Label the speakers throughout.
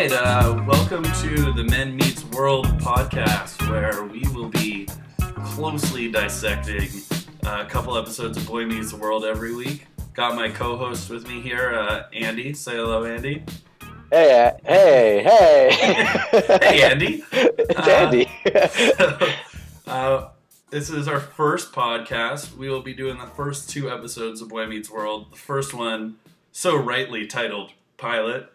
Speaker 1: right, uh, welcome to the Men Meets World podcast, where we will be closely dissecting a couple episodes of Boy Meets World every week. Got my co-host with me here, uh, Andy. Say hello, Andy.
Speaker 2: Hey, uh, hey, hey.
Speaker 1: hey, Andy.
Speaker 2: it's Andy.
Speaker 1: uh, this is our first podcast. We will be doing the first two episodes of Boy Meets World. The first one, so rightly titled Pilot,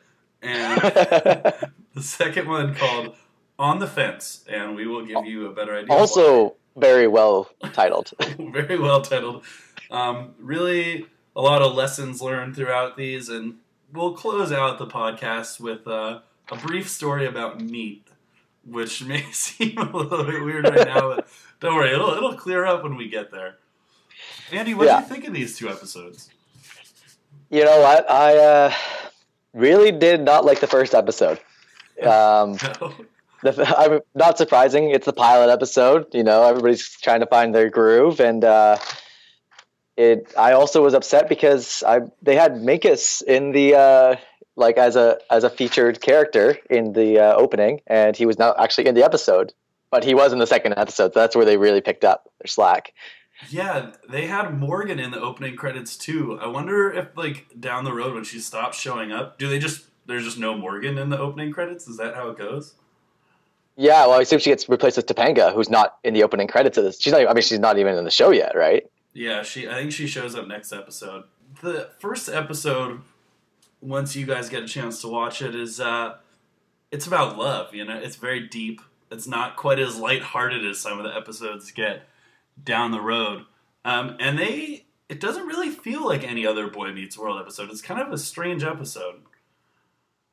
Speaker 1: and the second one called On the Fence. And we will give you a better idea.
Speaker 2: Also, very well titled.
Speaker 1: very well titled. Um, really, a lot of lessons learned throughout these, and we'll close out the podcast with uh, a brief story about meat, which may seem a little bit weird right now, but don't worry, it'll it'll clear up when we get there. Andy, what yeah. do you think of these two episodes?
Speaker 2: You know what? I uh, really did not like the first episode. Um, no. the, I'm not surprising. It's the pilot episode. You know, everybody's trying to find their groove, and uh, it I also was upset because I they had Minkus in the uh, like as a as a featured character in the uh, opening, and he was not actually in the episode, but he was in the second episode. So that's where they really picked up their slack.
Speaker 1: Yeah, they had Morgan in the opening credits too. I wonder if like down the road when she stops showing up, do they just there's just no Morgan in the opening credits? Is that how it goes?
Speaker 2: Yeah, well, I assume she gets replaced with Topanga, who's not in the opening credits of this. She's not. I mean, she's not even in the show yet, right?
Speaker 1: Yeah, she. I think she shows up next episode. The first episode, once you guys get a chance to watch it, is uh, it's about love. You know, it's very deep. It's not quite as lighthearted as some of the episodes get down the road. Um, and they, it doesn't really feel like any other Boy Meets World episode. It's kind of a strange episode.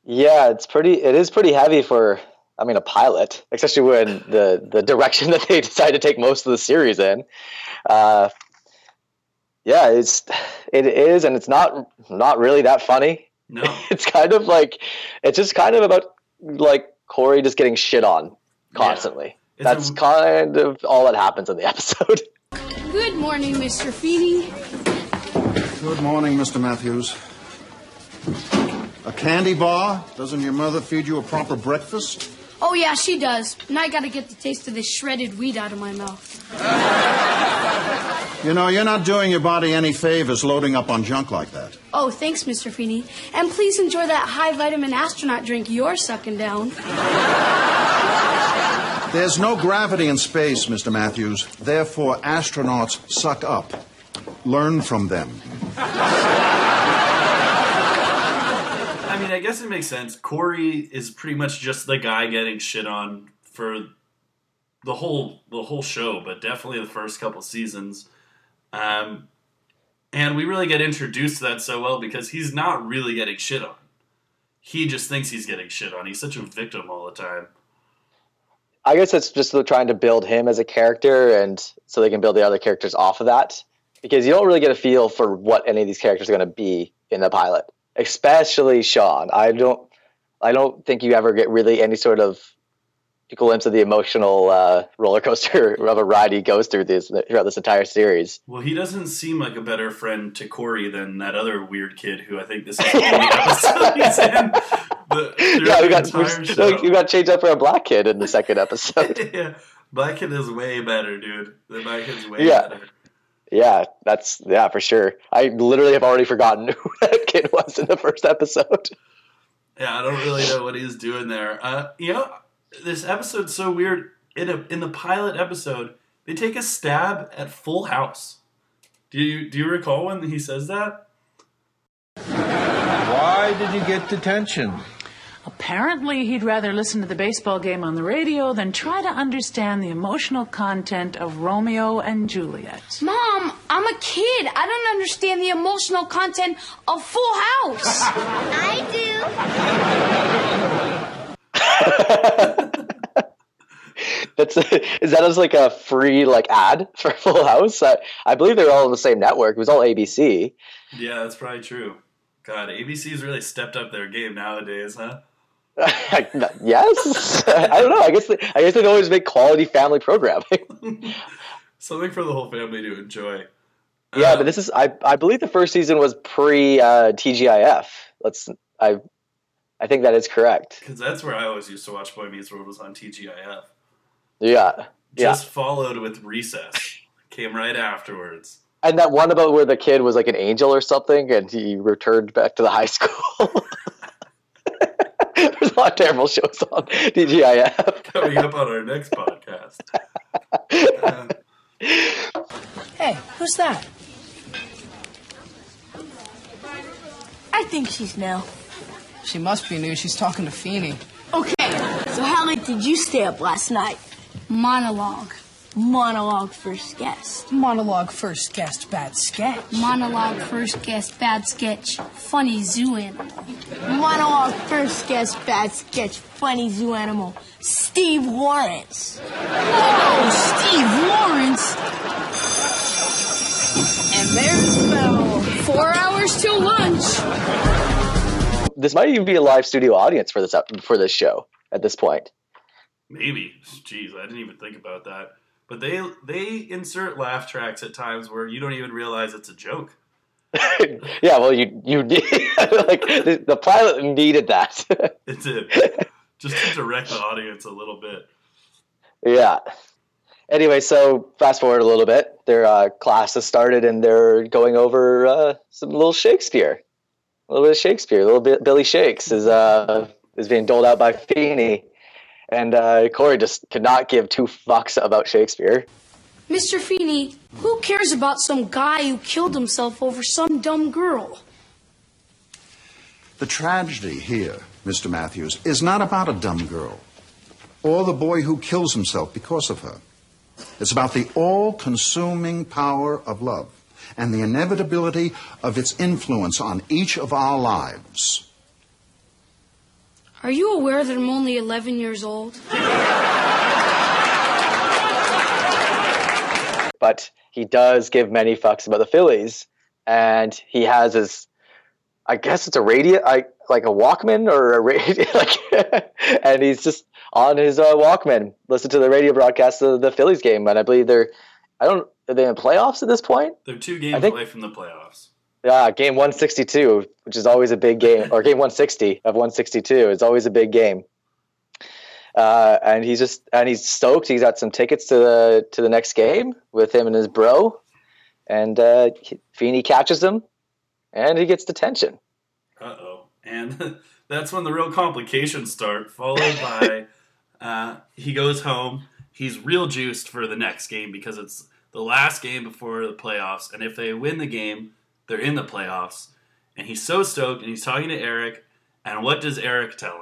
Speaker 2: Yeah, it's pretty. It is pretty heavy for. I mean, a pilot, especially when the the direction that they decide to take most of the series in. Uh, yeah, it's it is, and it's not not really that funny.
Speaker 1: No,
Speaker 2: it's kind of like it's just kind of about like Corey just getting shit on constantly. Yeah. That's a, kind of all that happens in the episode.
Speaker 3: Good morning, Mr. Feeney.
Speaker 4: Good morning, Mr. Matthews. A candy bar? Doesn't your mother feed you a proper breakfast?
Speaker 3: Oh, yeah, she does. And I gotta get the taste of this shredded wheat out of my mouth.
Speaker 4: You know, you're not doing your body any favors loading up on junk like that.
Speaker 3: Oh, thanks, Mr. Feeney. And please enjoy that high vitamin astronaut drink you're sucking down.
Speaker 4: There's no gravity in space, Mr. Matthews. Therefore, astronauts suck up. Learn from them.
Speaker 1: I mean, I guess it makes sense. Corey is pretty much just the guy getting shit on for the whole the whole show, but definitely the first couple seasons. Um, and we really get introduced to that so well because he's not really getting shit on. He just thinks he's getting shit on. He's such a victim all the time.
Speaker 2: I guess it's just trying to build him as a character, and so they can build the other characters off of that. Because you don't really get a feel for what any of these characters are going to be in the pilot, especially Sean. I don't, I don't think you ever get really any sort of glimpse of the emotional uh, roller coaster of a ride he goes through this throughout this entire series.
Speaker 1: Well, he doesn't seem like a better friend to Corey than that other weird kid who I think this is the episode he's in.
Speaker 2: The, yeah, we got we, we got changed up for a black kid in the second episode.
Speaker 1: yeah, black kid is way better, dude. The black kid's way yeah. better.
Speaker 2: Yeah, that's yeah for sure. I literally have already forgotten who that kid was in the first episode.
Speaker 1: Yeah, I don't really know what he's doing there. Uh, you know, this episode's so weird. In a, in the pilot episode, they take a stab at Full House. Do you do you recall when he says that?
Speaker 5: Why did you get detention?
Speaker 6: Apparently, he'd rather listen to the baseball game on the radio than try to understand the emotional content of Romeo and Juliet.
Speaker 3: Mom, I'm a kid. I don't understand the emotional content of Full House.
Speaker 7: I
Speaker 2: do. That's is that as like a free like ad for Full House? I, I believe they're all on the same network. It was all ABC.
Speaker 1: Yeah, that's probably true. God, ABC's really stepped up their game nowadays, huh?
Speaker 2: yes, I don't know. I guess they, I guess they always make quality family programming.
Speaker 1: Something for the whole family to enjoy.
Speaker 2: Yeah, uh, but this is I I believe the first season was pre uh, TGIF. Let's I I think that is correct.
Speaker 1: Because that's where I always used to watch Boy Meets World was on TGIF.
Speaker 2: Yeah.
Speaker 1: Just followed with Recess. Came right afterwards.
Speaker 2: And that one about where the kid was like an angel or something and he returned back to the high school. There's a lot of terrible shows on TGIF.
Speaker 1: Coming up on our next podcast. Uh,
Speaker 7: Hey, who's that?
Speaker 3: I think she's new.
Speaker 7: She must be new. She's talking to Feeney.
Speaker 3: Okay, so how late did you stay up last night? Monologue. Monologue first guest.
Speaker 7: Monologue first guest, bad sketch.
Speaker 3: Monologue first guest, bad sketch, funny zoo animal. Monologue first guest, bad sketch, funny zoo animal. Steve Lawrence. Oh, Steve Lawrence.
Speaker 7: And there's Belle.
Speaker 3: Four hours till lunch.
Speaker 2: This might even be a live studio audience for this for this show at this point.
Speaker 1: maybe. Jeez, I didn't even think about that. But they they insert laugh tracks at times where you don't even realize it's a joke.
Speaker 2: yeah, well, you you need like the, the pilot needed that.
Speaker 1: It did. Just to direct the audience a little bit.
Speaker 2: yeah. Anyway, so fast forward a little bit. Their uh, class has started, and they're going over uh, some little Shakespeare, a little bit of Shakespeare. A little bit Billy Shakes is uh, is being doled out by Feeney, and uh, Corey just could not give two fucks about Shakespeare.
Speaker 3: Mr. Feeney, who cares about some guy who killed himself over some dumb girl?
Speaker 4: The tragedy here, Mr. Matthews, is not about a dumb girl or the boy who kills himself because of her. It's about the all consuming power of love and the inevitability of its influence on each of our lives.
Speaker 3: Are you aware that I'm only 11 years old?
Speaker 2: but he does give many fucks about the Phillies, and he has his, I guess it's a radio, I like a Walkman or a radio, like, and he's just on his uh, Walkman, listen to the radio broadcast of the Phillies game, and I believe they're, I don't, are they in playoffs at this point?
Speaker 1: They're two games
Speaker 2: I think-
Speaker 1: away from the playoffs.
Speaker 2: Yeah, game 162, which is always a big game, or game 160 of 162 is always a big game. Uh, and he's just and he's stoked. He's got some tickets to the to the next game with him and his bro, and uh, Feeney catches him, and he gets detention.
Speaker 1: Uh oh. And that's when the real complications start, followed by uh, he goes home. He's real juiced for the next game because it's the last game before the playoffs. And if they win the game, they're in the playoffs. And he's so stoked and he's talking to Eric. And what does Eric tell him?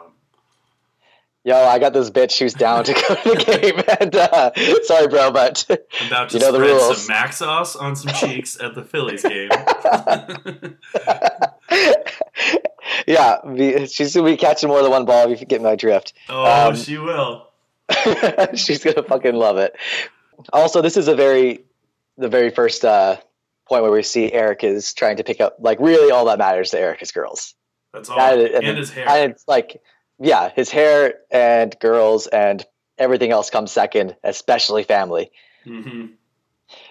Speaker 2: Yo, I got this bitch who's down to go to the game, and uh, sorry, bro, but
Speaker 1: About to
Speaker 2: you know the rules.
Speaker 1: some mac sauce on some cheeks at the Phillies game.
Speaker 2: yeah, she's gonna be catching more than one ball. If you get my drift.
Speaker 1: Oh,
Speaker 2: Um,
Speaker 1: she will.
Speaker 2: She's gonna fucking love it. Also, this is a very, the very first uh, point where we see Eric is trying to pick up, like, really all that matters to Eric is girls.
Speaker 1: That's all.
Speaker 2: And,
Speaker 1: And,
Speaker 2: and-
Speaker 1: his hair.
Speaker 2: And it's like, yeah, his hair and girls and everything else comes second, especially family.
Speaker 1: hmm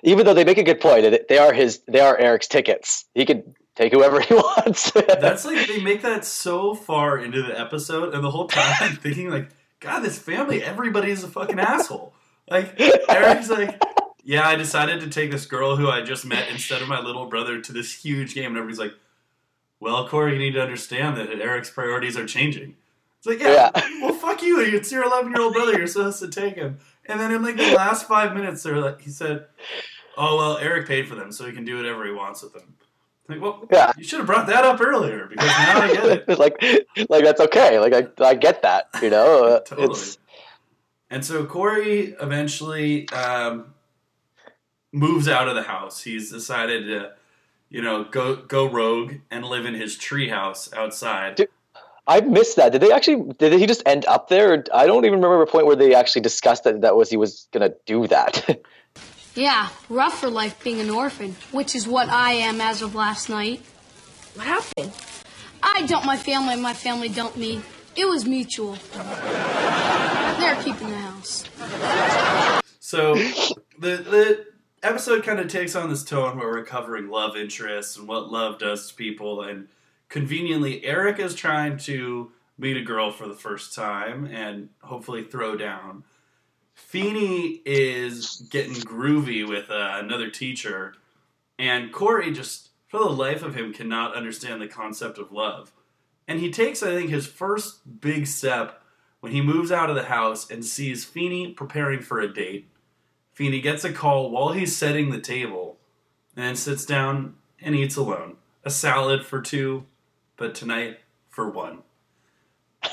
Speaker 2: Even though they make a good point, they are his, they are Eric's tickets. He could take whoever he wants.
Speaker 1: That's like they make that so far into the episode, and the whole time I'm thinking like, God, this family, everybody's a fucking asshole. Like Eric's like, yeah, I decided to take this girl who I just met instead of my little brother to this huge game, and everybody's like, well, Corey, you need to understand that Eric's priorities are changing. It's like, yeah, well, fuck you. It's your 11 year old brother. You're supposed to take him. And then in like the last five minutes, they're like, he said, oh well, Eric paid for them, so he can do whatever he wants with them. Like, well,
Speaker 2: Yeah.
Speaker 1: you should have brought that up earlier because now I get it.
Speaker 2: like, like that's okay. Like, I, I get that. You know,
Speaker 1: Totally.
Speaker 2: it's
Speaker 1: And so Corey eventually um, moves out of the house. He's decided to, you know, go go rogue and live in his treehouse outside.
Speaker 2: Dude. I missed that. Did they actually? Did he just end up there? I don't even remember a point where they actually discussed that that was he was gonna do that.
Speaker 3: Yeah, rough for life being an orphan, which is what I am as of last night.
Speaker 7: What happened?
Speaker 3: I dump my family, and my family dumped me. It was mutual. They're keeping the house.
Speaker 1: So the the episode kind of takes on this tone where we're covering love interests and what love does to people, and conveniently, Eric is trying to meet a girl for the first time and hopefully throw down. Feeney is getting groovy with uh, another teacher, and Corey just, for the life of him, cannot understand the concept of love. And he takes, I think, his first big step when he moves out of the house and sees Feeney preparing for a date. Feeney gets a call while he's setting the table and sits down and eats alone. A salad for two, but tonight for one.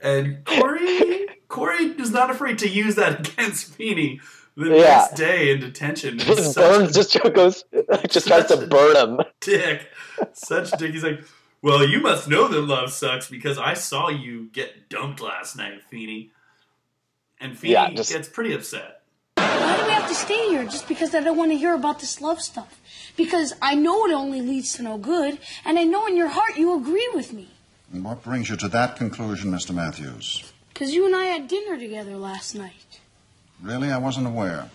Speaker 1: and Corey Corey is not afraid to use that against Feeney the
Speaker 2: Yeah.
Speaker 1: next day in detention.
Speaker 2: Just burns, just goes, just tries to burn him.
Speaker 1: dick. Such a dick. He's like, Well, you must know that love sucks because I saw you get dumped last night, Feeney. And Feeney
Speaker 2: Yeah, just-
Speaker 1: gets pretty upset.
Speaker 3: Why do we have to stay here just because I don't want to hear about this love stuff? Because I know it only leads to no good, and I know in your heart you agree with me.
Speaker 4: And what brings you to that conclusion, Mr. Matthews?
Speaker 3: Because you and I had dinner together last night.
Speaker 4: Really? I wasn't aware.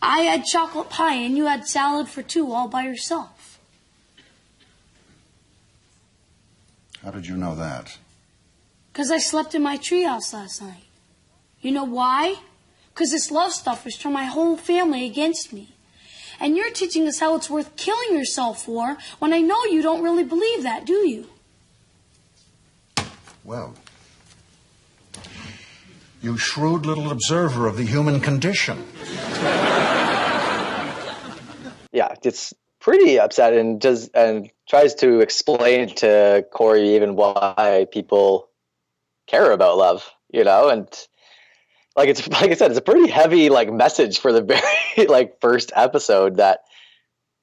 Speaker 3: I had chocolate pie and you had salad for two all by yourself.
Speaker 4: How did you know that?
Speaker 3: Because I slept in my treehouse last night. You know why? Because this love stuff has turned my whole family against me. And you're teaching us how it's worth killing yourself for when I know you don't really believe that, do you?
Speaker 4: Well, you shrewd little observer of the human condition.
Speaker 2: Yeah, it's pretty upset and does and tries to explain to Corey even why people care about love, you know, and like it's like I said, it's a pretty heavy like message for the very like first episode that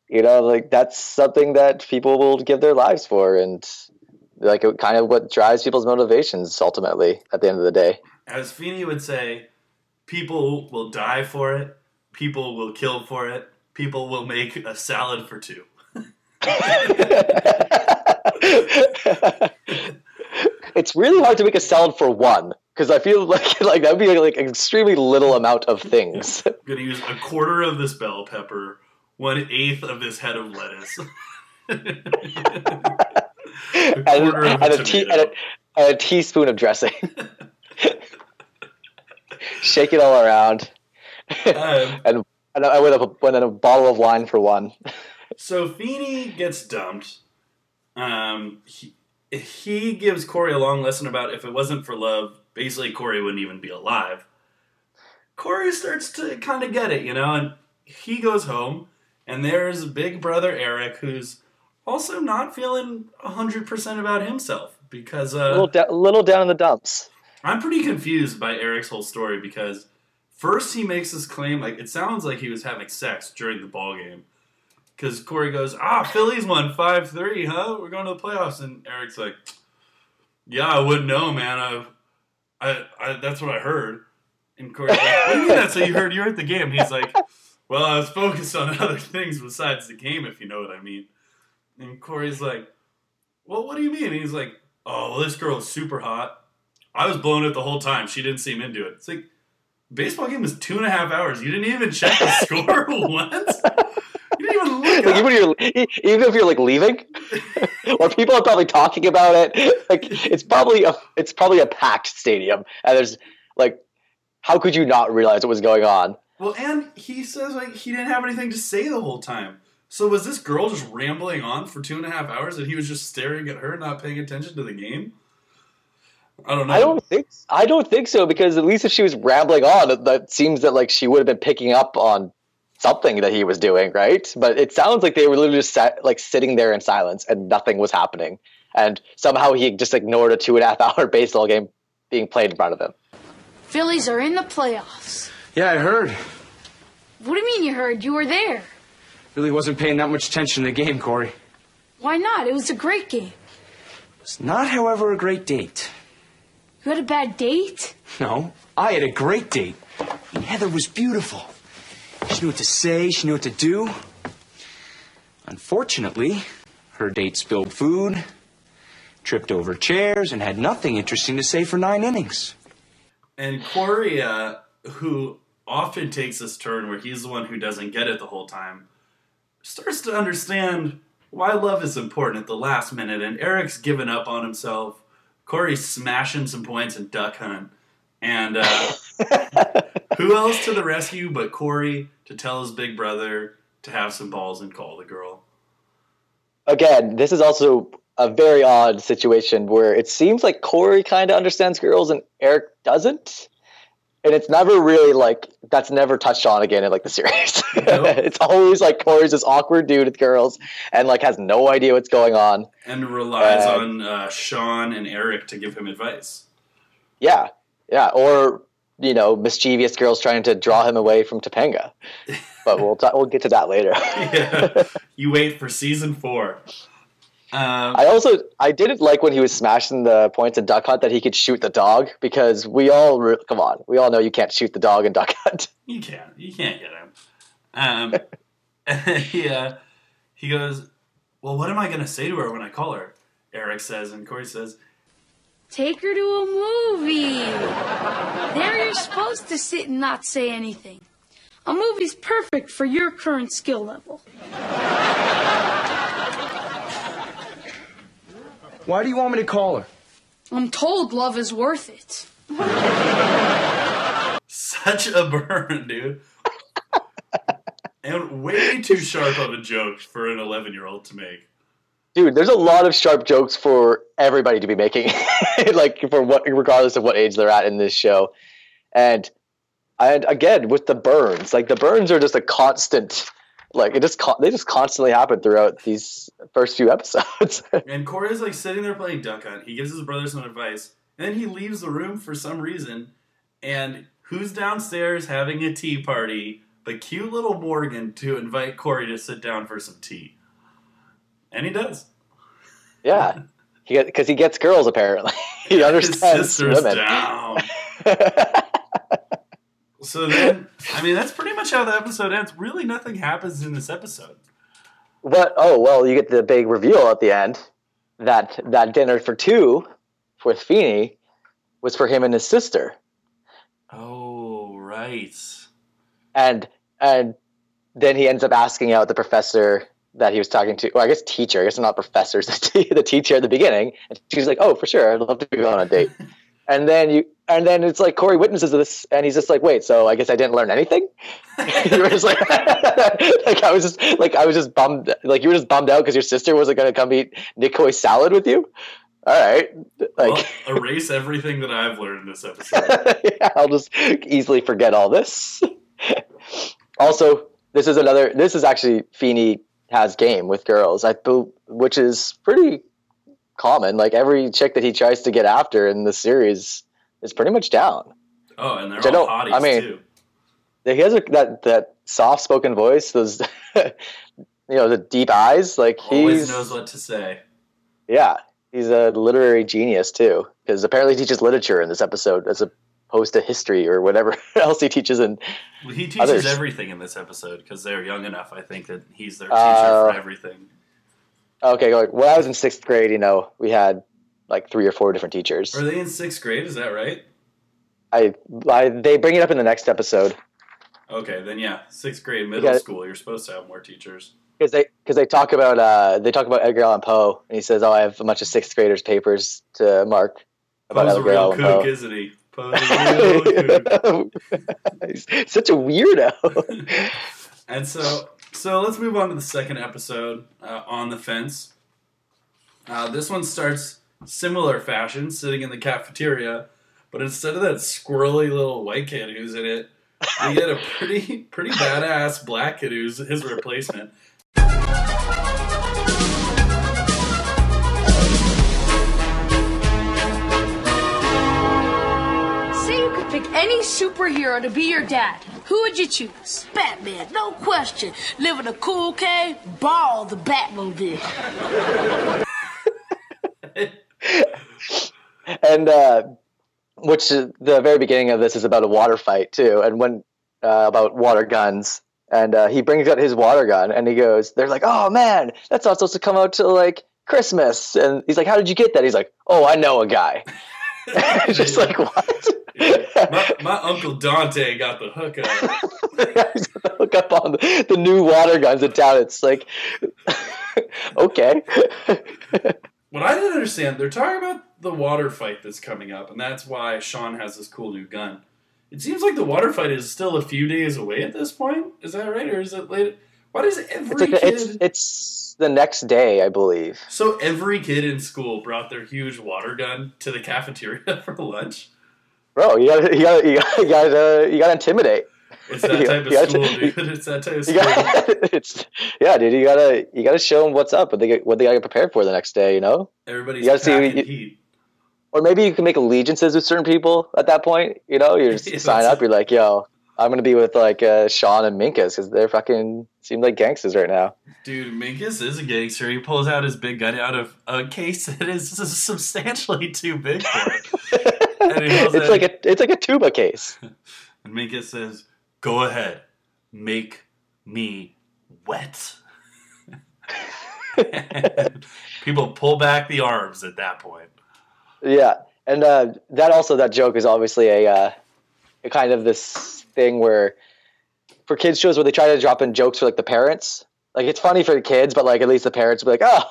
Speaker 2: you know like that's something that people will give their lives for and like it kind of what drives people's motivations ultimately at the end of the day.
Speaker 1: As Feeney would say, people will die for it, people will kill for it, people will make a salad for two.
Speaker 2: it's really hard to make a salad for one because I feel like like that'd be like an extremely little amount of things.
Speaker 1: I'm gonna use a quarter of this bell pepper, one eighth of this head of lettuce.
Speaker 2: and,
Speaker 1: of a
Speaker 2: and a tea, and, a, and a teaspoon of dressing. Shake it all around,
Speaker 1: Um,
Speaker 2: and and I with a, and then a bottle of wine for one.
Speaker 1: So Feeney gets dumped. Um, he, he gives Corey a long lesson about if it wasn't for love, basically Corey wouldn't even be alive. Corey starts to kind of get it, you know, and he goes home, and there's big brother Eric, who's also not feeling hundred percent about himself because
Speaker 2: A
Speaker 1: uh,
Speaker 2: little, da- little down in the dumps.
Speaker 1: I'm pretty confused by Eric's whole story because first he makes this claim like it sounds like he was having sex during the ball game. Because Corey goes, ah, Phillies won five three, huh? We're going to the playoffs, and Eric's like, yeah, I wouldn't know, man. I, I, I that's what I heard. And Corey's like, what do you mean that's what you heard? You were at the game. He's like, well, I was focused on other things besides the game, if you know what I mean. And Corey's like, well, what do you mean? And he's like, oh, well, this girl is super hot. I was blown it the whole time. She didn't seem into it. It's like baseball game was two and a half hours. You didn't even check the score once. Even look.
Speaker 2: Like even if you're even if you're like leaving, or people are probably talking about it. Like it's probably a it's probably a packed stadium, and there's like, how could you not realize what was going on?
Speaker 1: Well, and he says like he didn't have anything to say the whole time. So was this girl just rambling on for two and a half hours, and he was just staring at her, not paying attention to the game? I don't know.
Speaker 2: I don't think I don't think so because at least if she was rambling on, that seems that like she would have been picking up on something that he was doing, right? But it sounds like they were literally just sat, like sitting there in silence and nothing was happening, and somehow he just ignored a two and a half hour baseball game being played in front of him.
Speaker 3: Phillies are in the playoffs.
Speaker 8: Yeah, I heard.
Speaker 3: What do you mean you heard? You were there.
Speaker 8: Really wasn't paying that much attention to the game, Corey.
Speaker 3: Why not? It was a great game.
Speaker 8: It's not, however, a great date.
Speaker 3: You had a bad date?
Speaker 8: No, I had a great date. And Heather was beautiful. She knew what to say, she knew what to do. Unfortunately, her date spilled food, tripped over chairs, and had nothing interesting to say for nine innings.
Speaker 1: And Corey, uh, who often takes this turn where he's the one who doesn't get it the whole time, starts to understand why love is important at the last minute. And Eric's given up on himself. Corey's smashing some points in Duck Hunt, and uh, who else to the rescue but Corey to tell his big brother to have some balls and call the girl.
Speaker 2: Again, this is also a very odd situation where it seems like Corey kind of understands girls and Eric doesn't. And it's never really like that's never touched on again in like the series.
Speaker 1: Nope.
Speaker 2: it's always like Corey's this awkward dude with girls and like has no idea what's going on.
Speaker 1: And relies
Speaker 2: Uh,
Speaker 1: on uh, Sean and Eric to give him advice.
Speaker 2: Yeah, yeah, or you know, mischievous girls trying to draw him away from Topanga. But we'll ta- we'll get to that later.
Speaker 1: yeah. You wait for season four. Um,
Speaker 2: I also I didn't like when he was smashing the points in Duck Hunt that he could shoot the dog because we all re- come on we all know you can't shoot the dog in Duck Hunt.
Speaker 1: You can't. You can't get him. Um, he, uh, he goes, Well, what am I going to say to her when I call her? Eric says, and Corey says,
Speaker 3: Take her to a movie. There you're supposed to sit and not say anything. A movie's perfect for your current skill level.
Speaker 8: Why do you want me to call her?
Speaker 3: I'm told love is worth it.
Speaker 1: Such a burn, dude. and way too sharp of a joke for an 11 year old to make.
Speaker 2: Dude, there's a lot of sharp jokes for everybody to be making, like for what regardless of what age they're at in this show, and and again with the burns, like the burns are just a constant, like it just they just constantly happen throughout these first few episodes.
Speaker 1: And Corey's like sitting there playing Duck Hunt. He gives his brother some advice, and then he leaves the room for some reason. And who's downstairs having a tea party but cute little Morgan to invite Corey to sit down for some tea? And he does.
Speaker 2: yeah, he because he gets girls apparently. he
Speaker 1: His
Speaker 2: understands
Speaker 1: sister's
Speaker 2: women.
Speaker 1: down. So then, I mean, that's pretty much how the episode ends. Really, nothing happens in this episode.
Speaker 2: What? Oh well, you get the big reveal at the end that that dinner for two with Feeney was for him and his sister,
Speaker 1: Oh, right.
Speaker 2: and and then he ends up asking out the professor that he was talking to. Well, I guess teacher. I guess I'm not professors. The, the teacher at the beginning, and she's like, "Oh, for sure, I'd love to go on a date." and then you, and then it's like Corey witnesses this, and he's just like, "Wait, so I guess I didn't learn anything." you were just like, like I was just like I was just bummed, like you were just bummed out because your sister wasn't going to come eat Nick Coy's salad with you. All right, like
Speaker 1: Well, erase everything that I've learned in this episode.
Speaker 2: yeah, I'll just easily forget all this. also, this is another. This is actually Feeney has game with girls, I which is pretty common. Like every chick that he tries to get after in the series is pretty much down.
Speaker 1: Oh, and they're
Speaker 2: Which I
Speaker 1: all
Speaker 2: don't-
Speaker 1: hotties
Speaker 2: I mean-
Speaker 1: too.
Speaker 2: He has a, that that soft spoken voice, those you know the deep eyes. Like
Speaker 1: he
Speaker 2: Always
Speaker 1: knows what to say.
Speaker 2: yeah, he's a literary genius too. Because apparently he teaches literature in this episode as opposed to history or whatever else he teaches in
Speaker 1: Well, He teaches
Speaker 2: Others.
Speaker 1: everything in this episode because they're young enough. I think that he's their teacher
Speaker 2: Uh,
Speaker 1: for everything.
Speaker 2: Okay, like when I was in sixth grade, you know, we had like three or four different teachers.
Speaker 1: Are they in sixth grade? Is that right?
Speaker 2: I, I they bring it up in the next episode
Speaker 1: Okay, then yeah, sixth grade, middle
Speaker 2: it.
Speaker 1: school. You're supposed to have more teachers.
Speaker 2: because they because they talk about uh they talk about Edgar Allan Poe and he says, "Oh, I have a bunch of sixth graders' papers to mark about
Speaker 1: Poe's a
Speaker 2: Edgar
Speaker 1: real
Speaker 2: Allan
Speaker 1: kook,
Speaker 2: Poe."
Speaker 1: isn't he?
Speaker 2: Such a weirdo.
Speaker 1: And so, so let's move on to the second episode uh, on the fence. Uh, this one starts similar fashion, sitting in the cafeteria, but instead of that squirrely little white kid who's in it, we get a pretty, pretty badass black kid who's his replacement.
Speaker 3: Say you could pick any superhero to be your dad. Who would you choose? Batman, no question. Live in a cool cave, ball the Batmobile.
Speaker 2: and uh, which is, the very beginning of this is about a water fight too, and when uh, about water guns. And uh, he brings out his water gun, and he goes, "They're like, oh man, that's not supposed to come out till like Christmas." And he's like, "How did you get that?" He's like, "Oh, I know a guy." Just like what?
Speaker 1: My, my uncle Dante got the hookup.
Speaker 2: He's gonna up on the, the new water guns in town. It's like, okay,
Speaker 1: What I didn't understand, they're talking about the water fight that's coming up, and that's why Sean has this cool new gun. It seems like the water fight is still a few days away at this point. Is that right, or is it late? Why does every
Speaker 2: It's like
Speaker 1: kid?
Speaker 2: the, it's it's the next day, I believe.
Speaker 1: so every kid in school brought their huge water gun to the cafeteria for lunch.
Speaker 2: Bro, you gotta you gotta you gotta you gotta, you gotta intimidate.
Speaker 1: It's that type of
Speaker 2: you gotta-
Speaker 1: school, dude. It's that type of school.
Speaker 2: gotta, it's yeah, dude. You gotta you gotta show them what's up, what they get, what they gotta get prepared for the next day. You know,
Speaker 1: Everybody's
Speaker 2: You gotta see- you-
Speaker 1: heat.
Speaker 2: or maybe you can make allegiances with certain people at that point. You know, you just
Speaker 1: Yeah,
Speaker 2: sign up. You're like, yo, I'm gonna be with like uh, Sean and Minkus because they're fucking seem like gangsters right now.
Speaker 1: Dude, Minkus is a gangster. He pulls out his big gun out of a case that is substantially too big for it.
Speaker 2: It's
Speaker 1: it-
Speaker 2: like a it's like a tuba case.
Speaker 1: And Minkus says, Go ahead, make me wet. People pull back the arms at that point.
Speaker 2: Yeah, and uh, that also that joke is obviously a, uh, a kind of this thing where for kids shows where they try to drop in jokes for like the parents. Like it's funny for the kids, but like at least the parents will be like, oh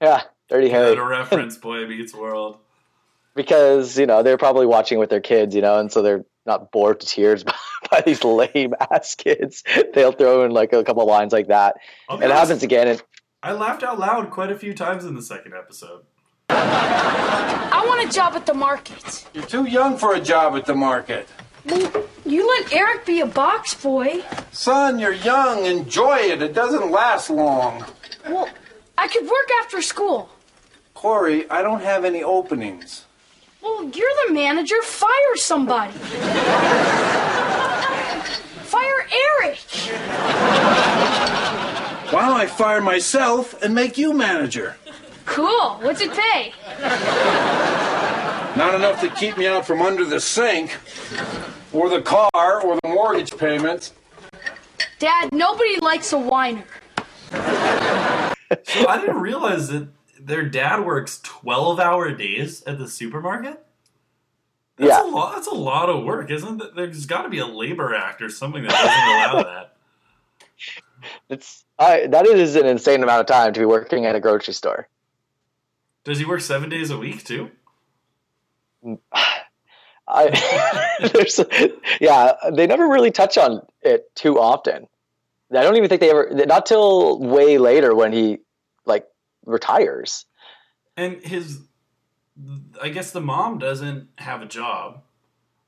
Speaker 2: yeah, dirty Harry,
Speaker 1: Good reference, Boy Meets World.
Speaker 2: because you know they're probably watching with their kids, you know, and so they're not bored to tears by, by these lame ass kids. They'll throw in like a couple lines like that, and it happens again. And
Speaker 1: I laughed out loud quite a few times in the second episode.
Speaker 3: I want a job at the market.
Speaker 5: You're too young for a job at the market.
Speaker 3: You let Eric be a box boy.
Speaker 5: Son, you're young. Enjoy it. It doesn't last long.
Speaker 3: Well, I could work after school.
Speaker 5: Corey, I don't have any openings.
Speaker 3: Well, you're the manager. Fire somebody. Fire Eric.
Speaker 5: Why don't I fire myself and make you manager?
Speaker 3: Cool. What's it pay?
Speaker 5: Not enough to keep me out from under the sink, or the car, or the mortgage payments.
Speaker 3: Dad, nobody likes a whiner.
Speaker 1: So I didn't realize that their dad works 12 hour days at the supermarket. That's
Speaker 2: Yeah.
Speaker 1: a lot. That's a lot of work, isn't it? There's got to be a labor act or something that doesn't allow that.
Speaker 2: it's I, that is an insane amount of time to be working at a grocery store.
Speaker 1: Does he work seven days a week too?
Speaker 2: Mm, I there's yeah, they never really touch on it too often. I don't even think they ever not till way later when he like retires.
Speaker 1: And his, I guess the mom doesn't have a job.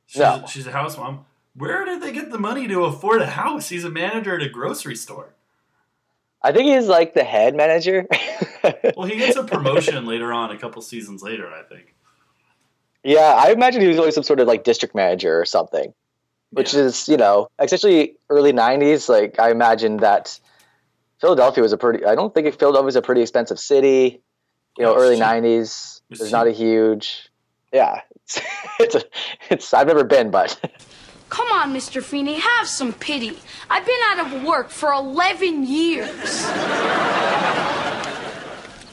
Speaker 1: She's,
Speaker 2: No.
Speaker 1: she's a house mom. Where did they get the money to afford a house? He's a manager at a grocery store.
Speaker 2: I think he's like the head manager.
Speaker 1: Well, he gets a promotion later on, a couple seasons later, I think.
Speaker 2: Yeah, I imagine he was always some sort of like district manager or something. Which
Speaker 1: Yeah.
Speaker 2: is, you know, especially early '90s. Like I imagine that Philadelphia was a pretty. I don't think Philadelphia was a pretty expensive city. You know,
Speaker 1: Oh,
Speaker 2: early
Speaker 1: shit.
Speaker 2: '90s.
Speaker 1: It's
Speaker 2: There's not a huge. Yeah, it's it's, a, it's I've never been, but
Speaker 3: Come on, Mr. Feeney, have some pity. I've been out of work for 11 years.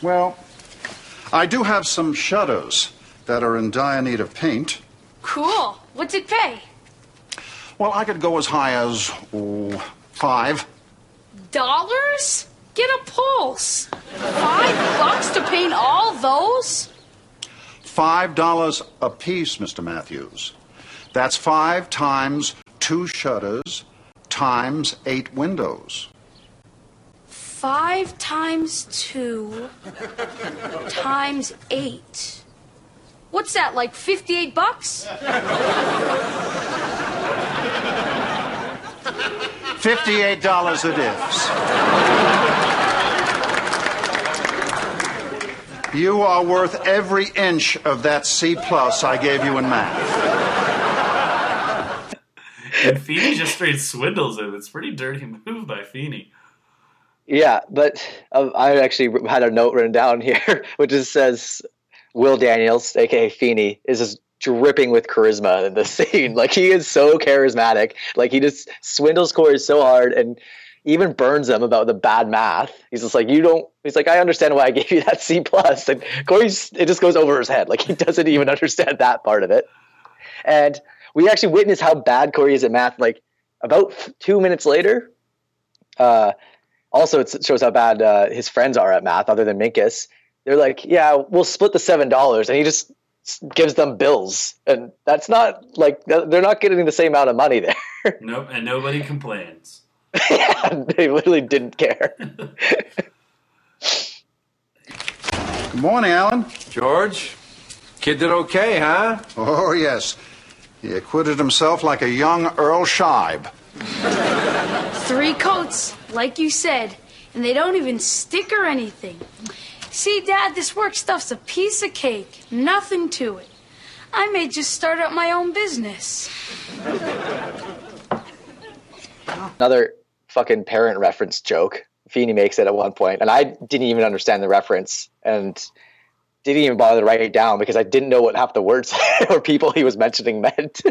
Speaker 4: Well, I do have some shutters that are in dire need of paint.
Speaker 3: Cool. What's it pay?
Speaker 4: Well, I could go as high as ooh, five.
Speaker 3: Dollars? Get a pulse. Five bucks to paint all those?
Speaker 4: Five dollars a piece, Mr. Matthews. That's five times two shutters times eight windows.
Speaker 3: Five times two times eight. What's that, like 58 bucks?
Speaker 4: Fifty-eight dollars it is. You are worth every inch of that C plus I gave you in math.
Speaker 1: And Feeney just straight swindles him. It's a pretty dirty move by Feeney.
Speaker 2: Yeah, but um, I actually had a note written down here, which just says Will Daniels, aka Feeney, is just dripping with charisma in this scene. Like he is so charismatic. Like he just swindles Corey so hard and even burns him about the bad math. He's just like, you don't. He's like, I understand why I gave you that C plus, and Corey's it just goes over his head. Like he doesn't even understand that part of it. And we actually witness how bad Corey is at math. Like about two minutes later. Uh, also, it shows how bad uh, his friends are at math, other than Minkus. They're like, "Yeah, we'll split the seven dollars," and he just gives them bills, and that's not like they're not getting the same amount of money there.
Speaker 1: Nope, and nobody complains.
Speaker 2: yeah, they literally didn't care.
Speaker 4: Good morning, Alan.
Speaker 5: George, kid did okay, huh?
Speaker 4: Oh, yes. He acquitted himself like a young Earl Scheib.
Speaker 3: Three coats, like you said, and they don't even stick or anything. See, Dad, this work stuff's a piece of cake. Nothing to it. I may just start up my own business.
Speaker 2: Another fucking parent reference joke. Feeney makes it at one point, and I didn't even understand the reference and didn't even bother to write it down because I didn't know what half the words or people he was mentioning meant.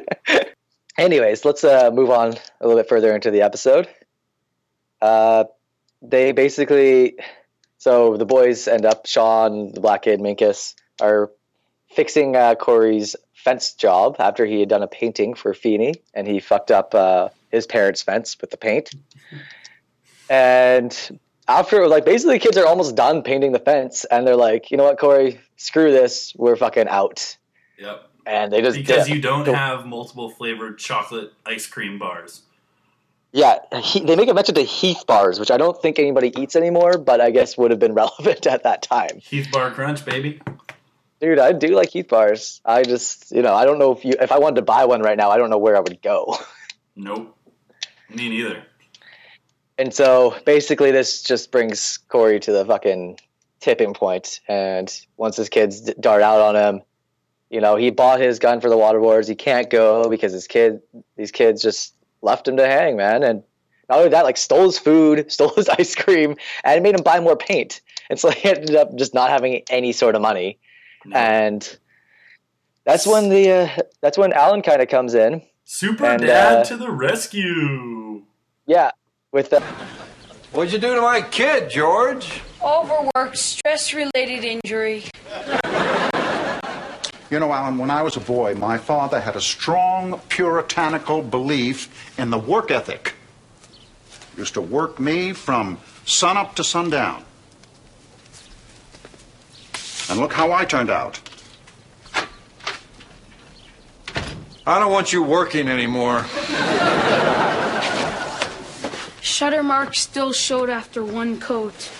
Speaker 2: Anyways, let's uh, move on a little bit further into the episode. Uh, they basically, so the boys end up, Sean, the black kid, Minkus, are fixing uh, Corey's fence job after he had done a painting for Feeney, and he fucked up uh, his parents' fence with the paint. And after, like, basically, the kids are almost done painting the fence, and they're like, you know what, Corey, screw this, we're fucking out.
Speaker 1: Yep.
Speaker 2: And they just
Speaker 1: Because
Speaker 2: dip.
Speaker 1: you don't have multiple flavored chocolate ice cream bars.
Speaker 2: Yeah, he, they make a mention to Heath bars, which I don't think anybody eats anymore, but I guess would have been relevant at that time.
Speaker 1: Heath Bar Crunch, baby.
Speaker 2: Dude, I do like Heath bars. I just, you know, I don't know if you, if I wanted to buy one right now, I don't know where I would go.
Speaker 1: Nope. Me neither.
Speaker 2: And so basically, this just brings Corey to the fucking tipping point. And once his kids dart out on him, you know, he bought his gun for the water wars. He can't go because his kid, these kids just left him to hang, man. And not only that, like stole his food, stole his ice cream, and made him buy more paint. And so he ended up just not having any sort of money.
Speaker 1: No.
Speaker 2: And that's when the uh, that's when Alan kind of comes in.
Speaker 1: Super
Speaker 2: and,
Speaker 1: Dad
Speaker 2: uh,
Speaker 1: to the rescue.
Speaker 2: Yeah, with the
Speaker 5: What'd you do to my kid, George?
Speaker 3: Overwork, stress related injury.
Speaker 4: You know, Alan, when I was a boy, my father had a strong puritanical belief in the work ethic. Used to work me from sunup to sundown. And look how I turned out.
Speaker 5: I don't want you working anymore.
Speaker 3: Shutter marks still showed after one coat.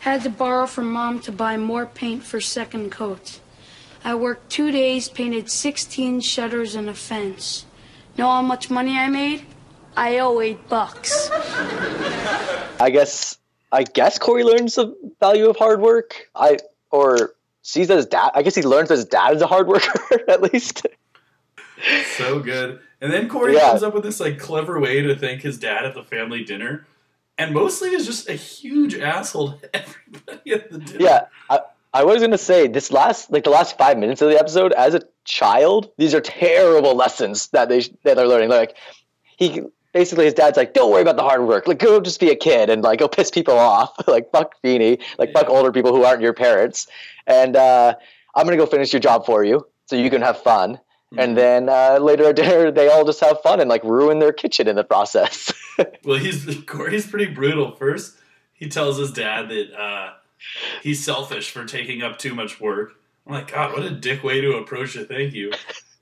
Speaker 3: Had to borrow from mom to buy more paint for second coat. I worked two days, painted 16 shutters and a fence. Know how much money I made? I owe eight bucks.
Speaker 2: I guess I guess Corey learns the value of hard work. I or sees that his dad. I guess he learns that his dad is a hard worker at least.
Speaker 1: So good. And then Corey
Speaker 2: Yeah.
Speaker 1: comes up with this like clever way to thank his dad at the family dinner. And mostly is just a huge asshole to everybody at the dinner.
Speaker 2: Yeah, I, I was gonna say this last like the last five minutes of the episode. As a child, these are terrible lessons that they that they're learning. Like he basically his dad's like, don't worry about the hard work. Like go just be a kid and like go piss people off. like fuck Feeny. Like fuck older people who aren't your parents. And uh, I'm gonna go finish your job for you so you can have fun. And then uh, later at dinner, they all just have fun and like ruin their kitchen in the process.
Speaker 1: Well, he's Corey's pretty brutal. First, he tells his dad that uh, he's selfish for taking up too much work. I'm like, God, what a dick way to approach a thank you.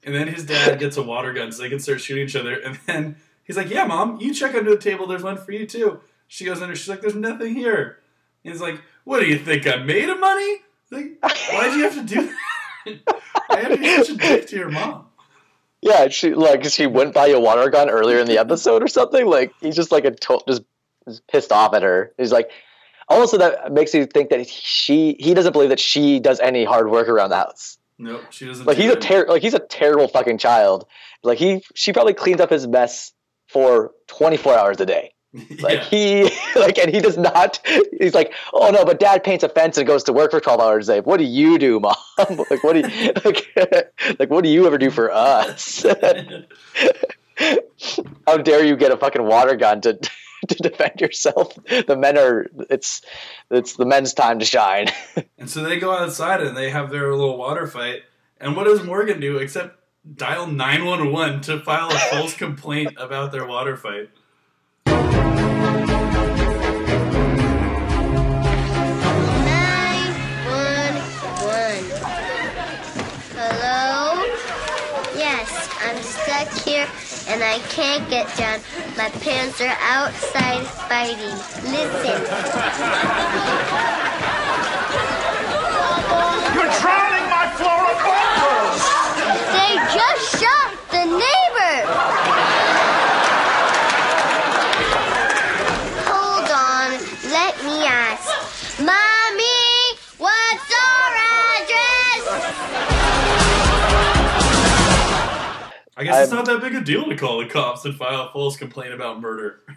Speaker 1: And then his dad gets a water gun so they can start shooting each other. And then he's like, Yeah, mom, you check under the table. There's one for you too. She goes under. She's like, There's nothing here. And he's like, What do you think? I'm made of money? Like, why'd you have to do that? Why have to be such a dick to your mom?
Speaker 2: Yeah, she like she went by a water gun earlier in the episode or something. Like he's just like a to- just, just pissed off at her. He's like, also that makes you think that she he doesn't believe that she does any hard work around the house.
Speaker 1: Nope, she doesn't.
Speaker 2: Like
Speaker 1: do
Speaker 2: he's a ter- like he's a terrible fucking child. Like he she probably cleans up his mess for twenty four hours a day. Like
Speaker 1: Yeah.
Speaker 2: he like and he does not. He's like, oh no, but dad paints a fence and goes to work for twelve hours a day. What do you do, mom? like what do you like, like what do you ever do for us? How dare you get a fucking water gun to to defend yourself. The men are it's it's the men's time to shine.
Speaker 1: and so they go outside and they have their little water fight. And what does Morgan do except dial 911 to file a false complaint about their water fight?
Speaker 9: here and I can't get down. My pants are outside fighting. Listen.
Speaker 10: You're drowning my Flora vocals!
Speaker 9: They just shot the neighbor.
Speaker 1: Guess it's
Speaker 2: I'm-
Speaker 1: not that big a deal to call the cops and file a false complaint about murder.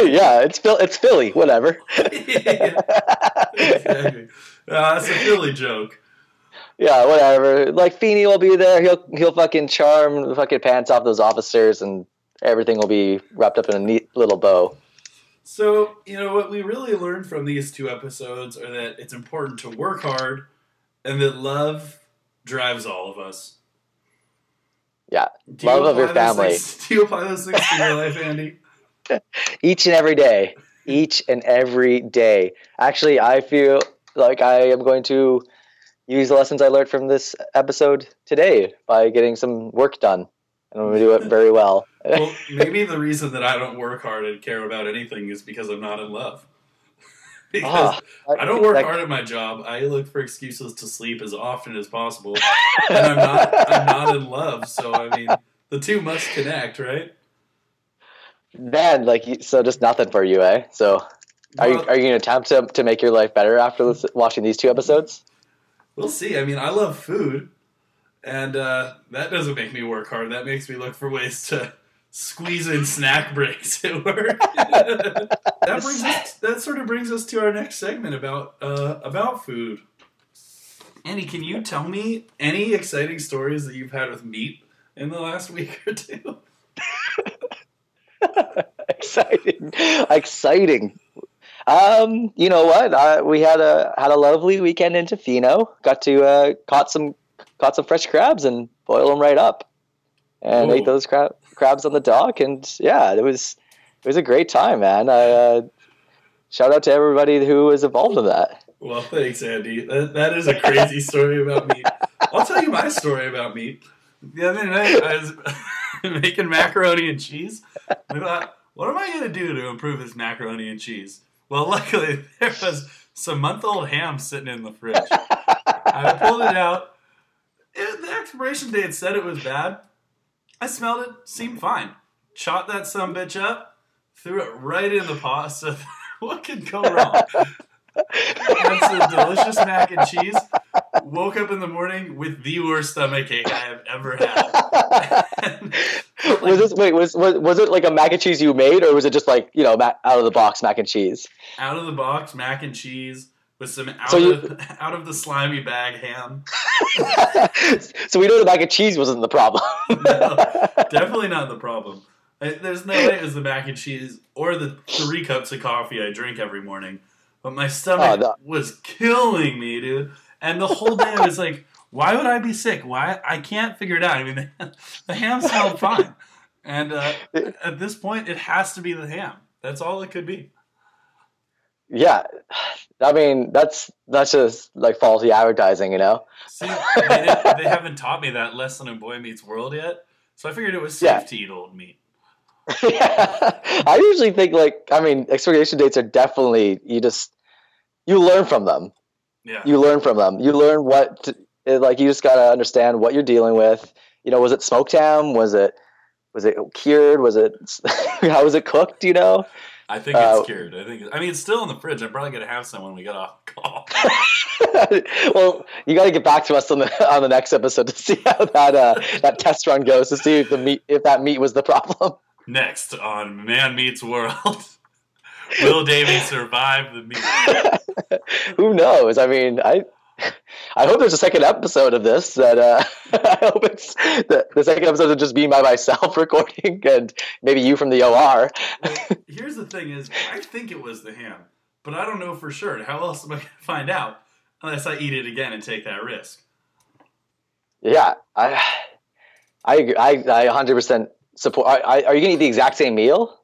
Speaker 2: yeah, it's Phil. It's Philly. Whatever.
Speaker 1: exactly. Uh, that's a Philly joke.
Speaker 2: Yeah, whatever. Like Feeney will be there. He'll he'll fucking charm the fucking pants off those officers, and everything will be wrapped up in a neat little bow.
Speaker 1: So, you know, what we really learned from these two episodes are that it's important to work hard and that love drives all of us.
Speaker 2: Yeah,
Speaker 1: Do you
Speaker 2: love of your
Speaker 1: apply those
Speaker 2: family,
Speaker 1: things- do you apply those things to your life, Andy?
Speaker 2: each and every day, each and every day. Actually, I feel like I am going to use the lessons I learned from this episode today by getting some work done, and I'm going to do it very well.
Speaker 1: Well, maybe the reason that I don't work hard and care about anything is because I'm not in love. Because
Speaker 2: Ah,
Speaker 1: I don't work hard at my job. I look for excuses to sleep as often as possible, and I'm not. I'm not in love. So I mean, the two must connect, right?
Speaker 2: Man, like so, just nothing for you, eh? So, are you are you going to attempt to to make your life better after this, watching these two episodes?
Speaker 1: We'll see. I mean, I love food, and uh, that doesn't make me work hard. That makes me look for ways to squeeze in snack breaks at work. that brings us. That sort of brings us to our next segment about uh, about food. Andy, can you tell me any exciting stories that you've had with meat in the last week or two?
Speaker 2: exciting, exciting. Um, you know what? Uh, we had a had a lovely weekend in Tofino. Got to uh, caught some caught some fresh crabs and boil them right up, and
Speaker 1: Ooh.
Speaker 2: ate those crab, crabs on the dock. And yeah, it was it was a great time, man. I uh, shout out to everybody who was involved in that.
Speaker 1: Well, thanks, Andy. That, that is a crazy story about meat. I'll tell you my story about meat. The other night, I was making macaroni and cheese. I thought, what am I going to do to improve this macaroni and cheese? Well, luckily, there was some month old ham sitting in the fridge. I pulled it out. It, the expiration date said it was bad. I smelled it, seemed fine. Shot that some bitch up, threw it right in the pot. So, what could go wrong? Had some delicious mac and cheese. Woke up in the morning with the worst stomach ache I have ever had.
Speaker 2: was this wait was, was was it like a mac and cheese you made, or was it just like you know mac, out of the box mac and cheese?
Speaker 1: Out of the box mac and cheese with some out
Speaker 2: So you-
Speaker 1: of out of the slimy bag ham.
Speaker 2: so we know the mac and cheese wasn't the problem.
Speaker 1: Definitely not the problem. I- There's no way it was the mac and cheese or the three cups of coffee I drink every morning. But my stomach
Speaker 2: Oh, no.
Speaker 1: was killing me, dude. And the whole day I was like, why would I be sick? Why? I can't figure it out. I mean, the, the ham smelled fine. And uh, at this point, it has to be the ham. That's all it could be.
Speaker 2: Yeah, I mean that's that's just like faulty advertising, you know.
Speaker 1: See, they, they haven't taught me that lesson in Boy Meets World yet. So I figured it was safe
Speaker 2: Yeah.
Speaker 1: to eat old meat.
Speaker 2: yeah I usually think like I mean expiration dates are definitely you just you learn from them.
Speaker 1: Yeah.
Speaker 2: You learn from them. You learn what to, like you just gotta understand what you're dealing with. You know, was it smoked ham? Was it was it cured? Was it how was it cooked? You know.
Speaker 1: I think
Speaker 2: Uh,
Speaker 1: it's cured. I think. I mean, it's still in the fridge. I'm probably gonna have some when we get off call.
Speaker 2: well, you got to get back to us on the on the next episode to see how that uh, that test run goes to see if the meat if that meat was the problem.
Speaker 1: Next on Man Meets World, will Davey survive the meat?
Speaker 2: Who knows? I mean, I I hope there's a second episode of this. That uh, I hope it's the, the second episode will just be by myself recording and maybe you from the OR.
Speaker 1: Here's the thing: is I think it was the ham, but I don't know for sure. How else am I gonna find out unless I eat it again and take that risk?
Speaker 2: Yeah, I I agree. I I 100% support. Are, are you gonna eat the exact same meal?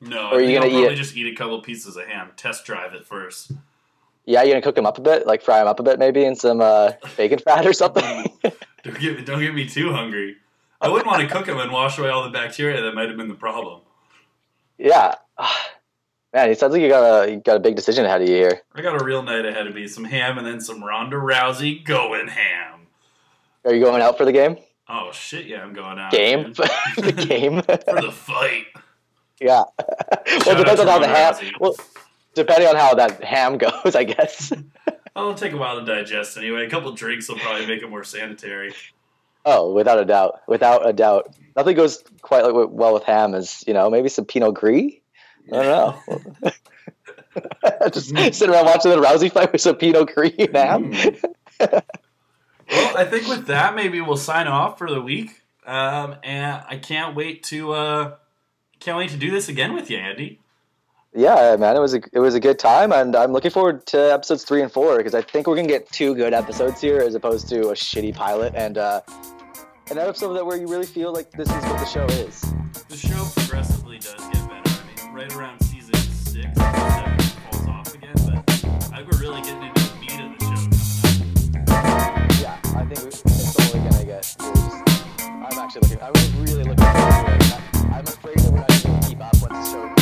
Speaker 1: No,
Speaker 2: Or are you gonna eat
Speaker 1: probably just eat a couple pieces of ham, test drive it first.
Speaker 2: Yeah, you're gonna cook them up a bit, like fry them up a bit, maybe in some uh, bacon fat or something.
Speaker 1: Don't get me, don't get me too hungry. I wouldn't want to cook them and wash away all the bacteria that might have been the problem.
Speaker 2: Yeah. Man, it sounds like you got a you got a big decision ahead of you here.
Speaker 1: I got a real night ahead of me. Some ham and then some Ronda Rousey going ham.
Speaker 2: Are you going out for the game?
Speaker 1: Oh shit! Yeah, I'm going out.
Speaker 2: Game? the game?
Speaker 1: for the fight.
Speaker 2: yeah. Well, depends on how the ham.
Speaker 1: Rousey.
Speaker 2: Well, depending on how that ham goes, I guess.
Speaker 1: It'll take a while to digest anyway. A couple drinks will probably make it more sanitary.
Speaker 2: Oh, without a doubt, without a doubt, nothing goes quite like well with ham as you know maybe some Pinot Gris. I don't know. Just sitting around watching the Rousey fight with some Pinot Gris and ham.
Speaker 1: Well, I think with that, maybe we'll sign off for the week. Um, and I can't wait to uh, can't wait to do this again with you, Andy
Speaker 2: yeah, man, it was a it was a good time, and I'm looking forward to episodes three and four because I think we're gonna get two good episodes here as opposed to a shitty pilot and uh, an episode that where you really feel like this is what the show is.
Speaker 1: The show progressively does get better. I mean, right around season six, seven falls off again, but I think we're really getting into the meat of the show
Speaker 2: Yeah, I think it's only gonna get. I'm actually looking. I was really looking forward to it. I'm afraid that we're not gonna keep up once
Speaker 1: the show.